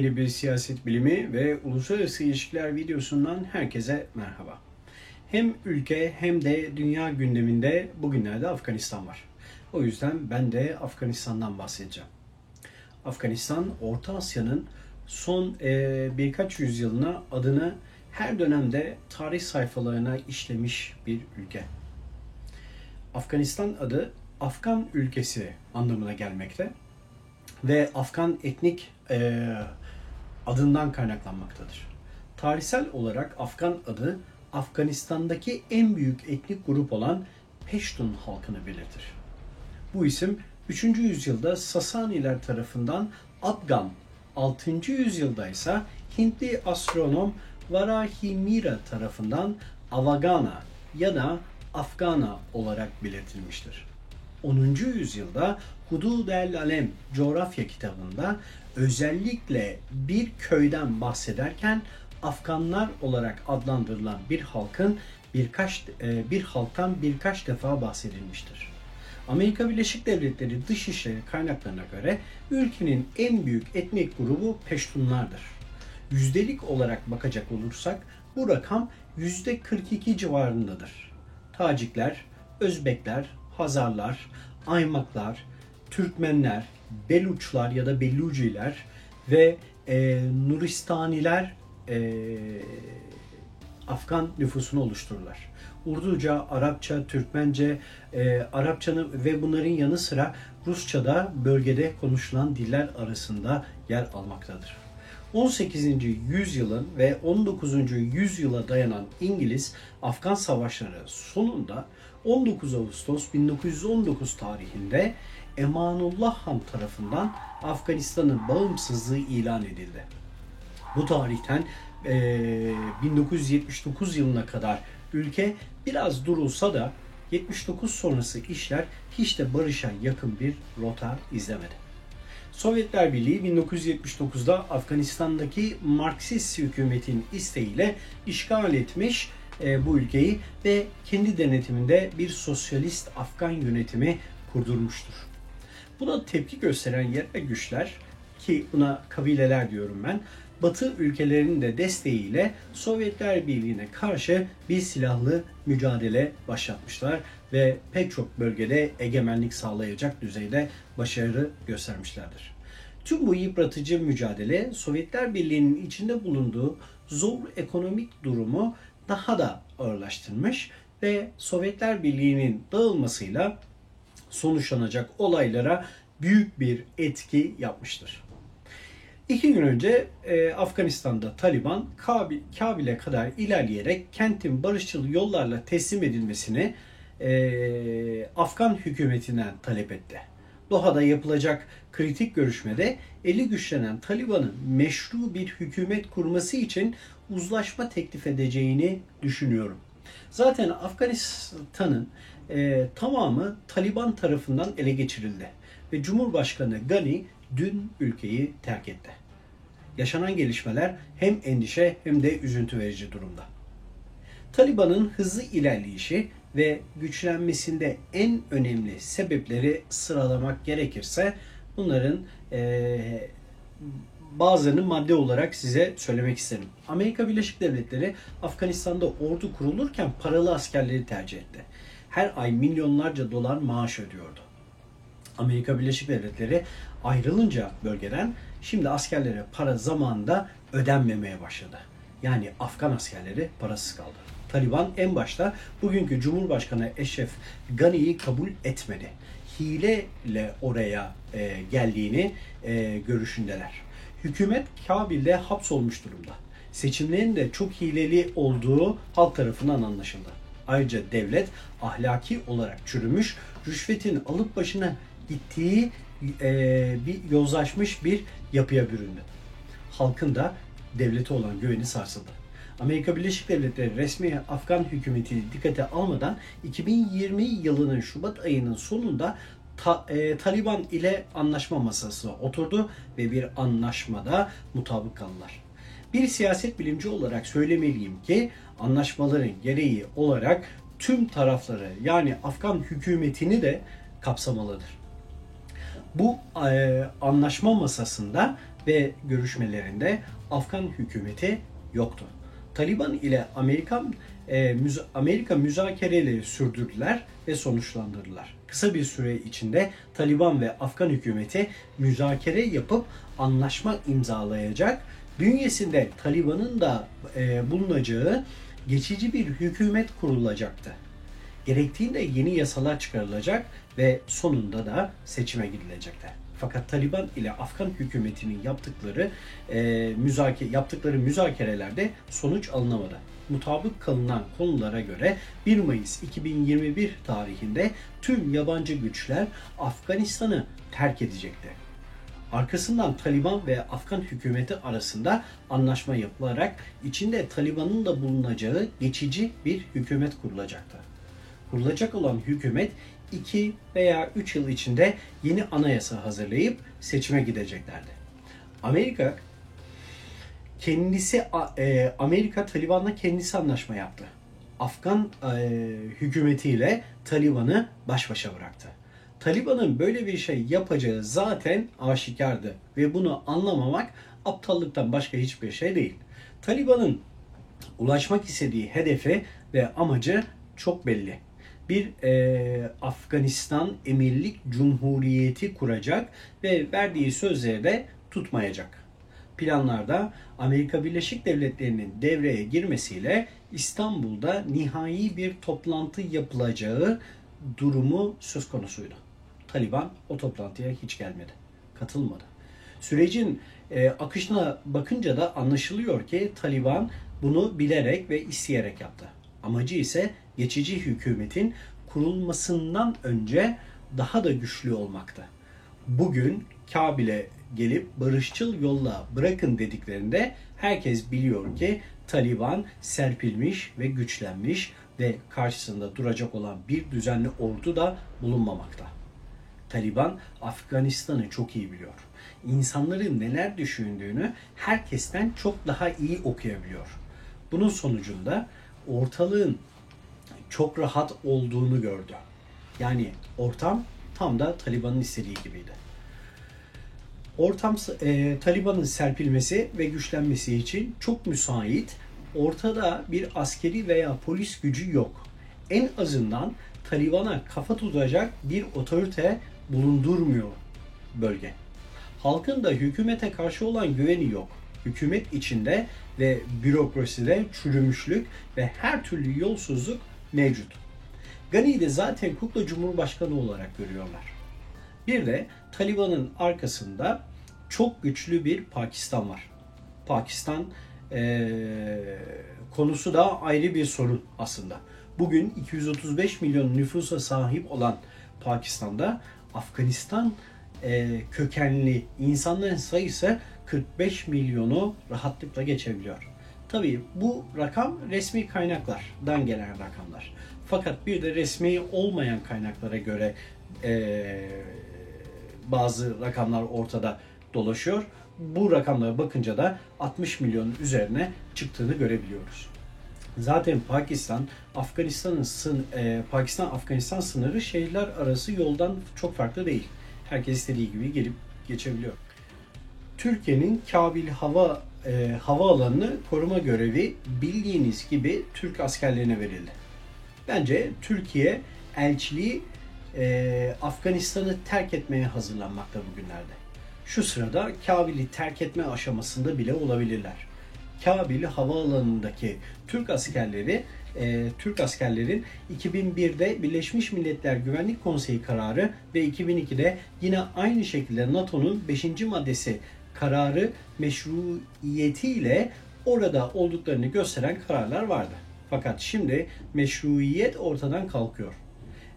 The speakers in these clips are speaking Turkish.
Yeni bir siyaset bilimi ve uluslararası ilişkiler videosundan herkese merhaba. Hem ülke hem de dünya gündeminde bugünlerde Afganistan var. O yüzden ben de Afganistan'dan bahsedeceğim. Afganistan, Orta Asya'nın son e, birkaç yüzyılına adını her dönemde tarih sayfalarına işlemiş bir ülke. Afganistan adı Afgan ülkesi anlamına gelmekte ve Afgan etnik e, adından kaynaklanmaktadır. Tarihsel olarak Afgan adı Afganistan'daki en büyük etnik grup olan Peştun halkını belirtir. Bu isim 3. yüzyılda Sasaniler tarafından Afgan, 6. yüzyılda ise Hintli astronom Varahimira tarafından Avagana ya da Afgana olarak belirtilmiştir. 10. yüzyılda Hudud el Alem coğrafya kitabında özellikle bir köyden bahsederken Afganlar olarak adlandırılan bir halkın birkaç e, bir halktan birkaç defa bahsedilmiştir. Amerika Birleşik Devletleri Dışişleri kaynaklarına göre ülkenin en büyük etnik grubu Peştunlardır. Yüzdelik olarak bakacak olursak bu rakam yüzde 42 civarındadır. Tacikler, Özbekler, Hazarlar, Aymaklar, Türkmenler, Beluçlar ya da Belluciler ve e, Nuristaniler e, Afgan nüfusunu oluştururlar. Urduca, Arapça, Türkmence, e, Arapçanın ve bunların yanı sıra Rusça da bölgede konuşulan diller arasında yer almaktadır. 18. yüzyılın ve 19. yüzyıla dayanan İngiliz-Afgan savaşları sonunda 19 Ağustos 1919 tarihinde Emanullah Han tarafından Afganistan'ın bağımsızlığı ilan edildi. Bu tarihten e, 1979 yılına kadar ülke biraz durulsa da 79 sonrası işler hiç de barışa yakın bir rota izlemedi. Sovyetler Birliği 1979'da Afganistan'daki Marksist hükümetin isteğiyle işgal etmiş e, bu ülkeyi ve kendi denetiminde bir sosyalist Afgan yönetimi kurdurmuştur. Buna tepki gösteren yerel güçler ki buna kabileler diyorum ben, Batı ülkelerinin de desteğiyle Sovyetler Birliği'ne karşı bir silahlı mücadele başlatmışlar ve pek çok bölgede egemenlik sağlayacak düzeyde başarı göstermişlerdir. Tüm bu yıpratıcı mücadele Sovyetler Birliği'nin içinde bulunduğu zor ekonomik durumu daha da ağırlaştırmış ve Sovyetler Birliği'nin dağılmasıyla sonuçlanacak olaylara büyük bir etki yapmıştır. İki gün önce e, Afganistan'da Taliban Kabil'e kadar ilerleyerek kentin barışçıl yollarla teslim edilmesini e, Afgan hükümetinden talep etti. Doha'da yapılacak kritik görüşmede eli güçlenen Taliban'ın meşru bir hükümet kurması için uzlaşma teklif edeceğini düşünüyorum. Zaten Afganistan'ın e, tamamı Taliban tarafından ele geçirildi ve Cumhurbaşkanı Ghani dün ülkeyi terk etti. Yaşanan gelişmeler hem endişe hem de üzüntü verici durumda. Taliban'ın hızlı ilerleyişi ve güçlenmesinde en önemli sebepleri sıralamak gerekirse bunların e, bazılarını madde olarak size söylemek isterim. Amerika Birleşik Devletleri Afganistan'da ordu kurulurken paralı askerleri tercih etti. Her ay milyonlarca dolar maaş ödüyordu. Amerika Birleşik Devletleri ayrılınca bölgeden şimdi askerlere para zamanında ödenmemeye başladı. Yani Afgan askerleri parasız kaldı. Taliban en başta bugünkü Cumhurbaşkanı Eşref Gani'yi kabul etmedi. Hileyle oraya e, geldiğini e, görüşündeler. Hükümet Kabil'de hapsolmuş durumda. Seçimlerin de çok hileli olduğu halk tarafından anlaşıldı. Ayrıca devlet ahlaki olarak çürümüş, rüşvetin alıp başına gittiği e, bir yozlaşmış bir yapıya büründü. Halkın da devlete olan güveni sarsıldı. Amerika Birleşik Devletleri resmi Afgan hükümeti dikkate almadan 2020 yılının Şubat ayının sonunda ta, e, Taliban ile anlaşma masasına oturdu ve bir anlaşmada mutabık kaldılar. Bir siyaset bilimci olarak söylemeliyim ki anlaşmaların gereği olarak tüm tarafları yani Afgan hükümetini de kapsamalıdır. Bu e, anlaşma masasında ve görüşmelerinde Afgan hükümeti yoktu. Taliban ile Amerikan e, müz- Amerika müzakereleri sürdürdüler ve sonuçlandırdılar. Kısa bir süre içinde Taliban ve Afgan hükümeti müzakere yapıp anlaşma imzalayacak. Bünyesinde Taliban'ın da e, bulunacağı geçici bir hükümet kurulacaktı. Gerektiğinde yeni yasalar çıkarılacak ve sonunda da seçime gidilecekti. Fakat Taliban ile Afgan hükümetinin yaptıkları e, müzake yaptıkları müzakerelerde sonuç alınamadı. Mutabık kalınan konulara göre 1 Mayıs 2021 tarihinde tüm yabancı güçler Afganistan'ı terk edecekti. Arkasından Taliban ve Afgan hükümeti arasında anlaşma yapılarak içinde Taliban'ın da bulunacağı geçici bir hükümet kurulacaktı. Kurulacak olan hükümet 2 veya 3 yıl içinde yeni anayasa hazırlayıp seçime gideceklerdi. Amerika kendisi e, Amerika Taliban'la kendisi anlaşma yaptı. Afgan e, hükümetiyle Taliban'ı baş başa bıraktı. Taliban'ın böyle bir şey yapacağı zaten aşikardı ve bunu anlamamak aptallıktan başka hiçbir şey değil. Taliban'ın ulaşmak istediği hedefi ve amacı çok belli. Bir e, Afganistan Emirlik Cumhuriyeti kuracak ve verdiği sözleri de tutmayacak. Planlarda Amerika Birleşik Devletleri'nin devreye girmesiyle İstanbul'da nihai bir toplantı yapılacağı durumu söz konusuydu. Taliban o toplantıya hiç gelmedi, katılmadı. Sürecin e, akışına bakınca da anlaşılıyor ki Taliban bunu bilerek ve isteyerek yaptı. Amacı ise geçici hükümetin kurulmasından önce daha da güçlü olmaktı. Bugün Kabil'e gelip barışçıl yolla bırakın dediklerinde herkes biliyor ki Taliban serpilmiş ve güçlenmiş ve karşısında duracak olan bir düzenli ordu da bulunmamakta. Taliban Afganistan'ı çok iyi biliyor. İnsanların neler düşündüğünü herkesten çok daha iyi okuyabiliyor. Bunun sonucunda ortalığın çok rahat olduğunu gördü. Yani ortam tam da Taliban'ın istediği gibiydi. Ortam e, Taliban'ın serpilmesi ve güçlenmesi için çok müsait. Ortada bir askeri veya polis gücü yok. En azından Taliban'a kafa tutacak bir otorite bulundurmuyor bölge. Halkın da hükümete karşı olan güveni yok. Hükümet içinde ve bürokraside çürümüşlük ve her türlü yolsuzluk mevcut. Gani'yi de zaten kukla cumhurbaşkanı olarak görüyorlar. Bir de Taliban'ın arkasında çok güçlü bir Pakistan var. Pakistan ee, konusu da ayrı bir sorun aslında. Bugün 235 milyon nüfusa sahip olan Pakistan'da Afganistan e, kökenli insanların sayısı 45 milyonu rahatlıkla geçebiliyor. Tabii bu rakam resmi kaynaklardan gelen rakamlar. Fakat bir de resmi olmayan kaynaklara göre e, bazı rakamlar ortada dolaşıyor. Bu rakamlara bakınca da 60 milyonun üzerine çıktığını görebiliyoruz. Zaten Pakistan, Afganistan'ın sın, e, Pakistan-Afganistan sınırı şehirler arası yoldan çok farklı değil. Herkes istediği gibi gelip geçebiliyor. Türkiye'nin Kabil hava e, havaalanını koruma görevi bildiğiniz gibi Türk askerlerine verildi. Bence Türkiye elçiliği e, Afganistan'ı terk etmeye hazırlanmakta bugünlerde. Şu sırada Kabil'i terk etme aşamasında bile olabilirler. Kabil havaalanındaki Türk askerleri e, Türk askerlerin 2001'de Birleşmiş Milletler Güvenlik Konseyi kararı ve 2002'de yine aynı şekilde NATO'nun 5. maddesi kararı meşruiyetiyle orada olduklarını gösteren kararlar vardı. Fakat şimdi meşruiyet ortadan kalkıyor.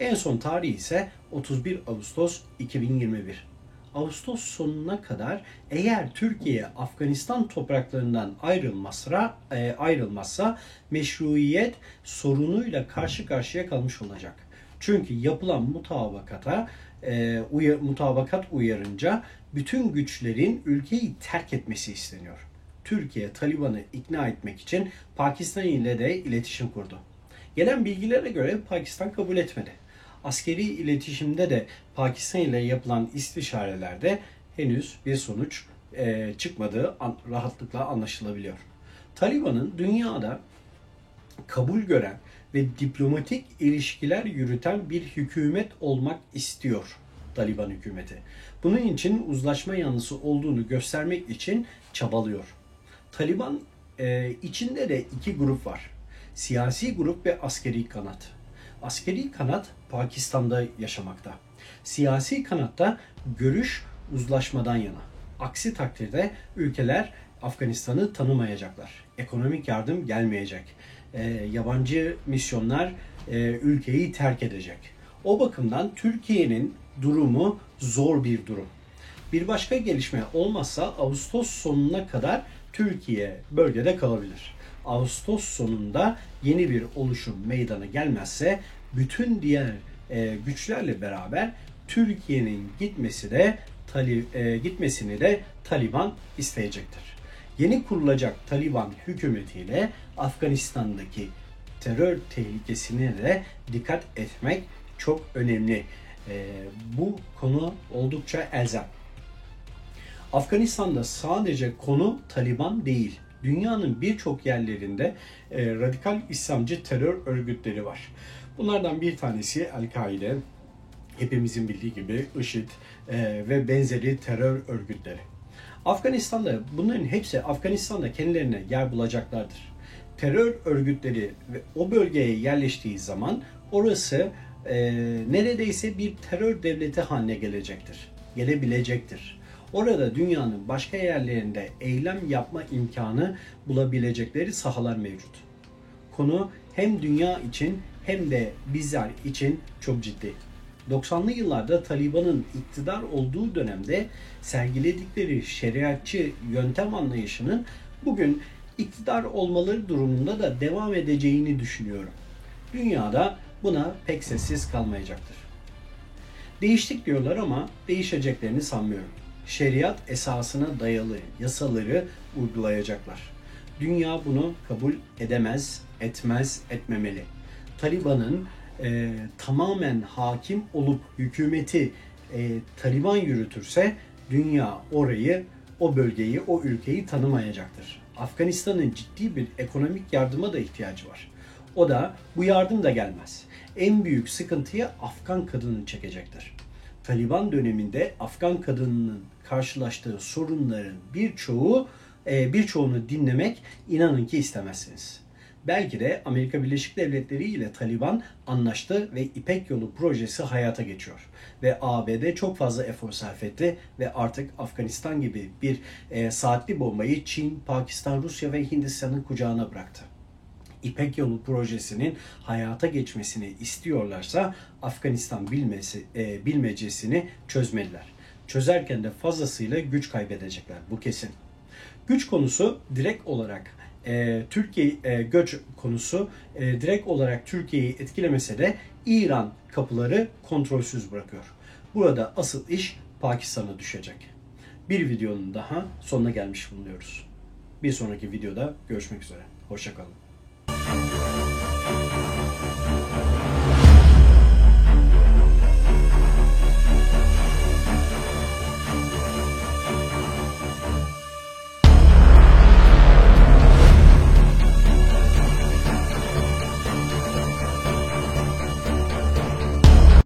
En son tarih ise 31 Ağustos 2021. Ağustos sonuna kadar eğer Türkiye Afganistan topraklarından ayrılmazsa, e, ayrılmazsa meşruiyet sorunuyla karşı karşıya kalmış olacak. Çünkü yapılan mutabakata e, uyar, mutabakat uyarınca bütün güçlerin ülkeyi terk etmesi isteniyor. Türkiye Taliban'ı ikna etmek için Pakistan ile de iletişim kurdu. Gelen bilgilere göre Pakistan kabul etmedi. Askeri iletişimde de Pakistan ile yapılan istişarelerde henüz bir sonuç e, çıkmadığı an, rahatlıkla anlaşılabiliyor. Taliban'ın dünyada kabul gören ve diplomatik ilişkiler yürüten bir hükümet olmak istiyor Taliban hükümeti. Bunun için uzlaşma yanlısı olduğunu göstermek için çabalıyor. Taliban e, içinde de iki grup var. Siyasi grup ve askeri kanat. Askeri kanat Pakistan'da yaşamakta. Siyasi kanatta görüş uzlaşmadan yana. Aksi takdirde ülkeler Afganistan'ı tanımayacaklar. Ekonomik yardım gelmeyecek. E, yabancı misyonlar e, ülkeyi terk edecek. O bakımdan Türkiye'nin durumu zor bir durum. Bir başka gelişme olmazsa Ağustos sonuna kadar Türkiye bölgede kalabilir. Ağustos sonunda yeni bir oluşum meydana gelmezse bütün diğer e, güçlerle beraber Türkiye'nin gitmesi de Talib, e, gitmesini de Taliban isteyecektir. Yeni kurulacak Taliban hükümetiyle Afganistan'daki terör tehlikesine de dikkat etmek çok önemli. E, bu konu oldukça elzem. Afganistan'da sadece konu Taliban değil. Dünyanın birçok yerlerinde e, radikal İslamcı terör örgütleri var. Bunlardan bir tanesi El-Kaide, hepimizin bildiği gibi IŞİD e, ve benzeri terör örgütleri. Afganistan'da bunların hepsi Afganistan'da kendilerine yer bulacaklardır. Terör örgütleri ve o bölgeye yerleştiği zaman orası e, neredeyse bir terör devleti haline gelecektir. Gelebilecektir. Orada dünyanın başka yerlerinde eylem yapma imkanı bulabilecekleri sahalar mevcut. Konu hem dünya için hem de bizler için çok ciddi. 90'lı yıllarda Taliban'ın iktidar olduğu dönemde sergiledikleri şeriatçı yöntem anlayışının bugün iktidar olmaları durumunda da devam edeceğini düşünüyorum. Dünyada buna pek sessiz kalmayacaktır. Değiştik diyorlar ama değişeceklerini sanmıyorum. Şeriat esasına dayalı yasaları uygulayacaklar. Dünya bunu kabul edemez, etmez, etmemeli. Taliban'ın e, tamamen hakim olup hükümeti e, Taliban yürütürse dünya orayı, o bölgeyi, o ülkeyi tanımayacaktır. Afganistan'ın ciddi bir ekonomik yardıma da ihtiyacı var. O da bu yardım da gelmez. En büyük sıkıntıyı Afgan kadının çekecektir. Taliban döneminde Afgan kadınının karşılaştığı sorunların birçoğu e, birçoğunu dinlemek inanın ki istemezsiniz. Belki de Amerika Birleşik Devletleri ile Taliban anlaştı ve İpek Yolu projesi hayata geçiyor. Ve ABD çok fazla efor sarf etti ve artık Afganistan gibi bir e, saatli bombayı Çin, Pakistan, Rusya ve Hindistan'ın kucağına bıraktı. İpek Yolu projesinin hayata geçmesini istiyorlarsa Afganistan bilmesi, e, bilmecesini çözmeliler. Çözerken de fazlasıyla güç kaybedecekler. Bu kesin. Güç konusu direkt olarak e, Türkiye e, göç konusu e, direkt olarak Türkiye'yi etkilemese de İran kapıları kontrolsüz bırakıyor. Burada asıl iş Pakistan'a düşecek. Bir videonun daha sonuna gelmiş bulunuyoruz. Bir sonraki videoda görüşmek üzere. Hoşçakalın.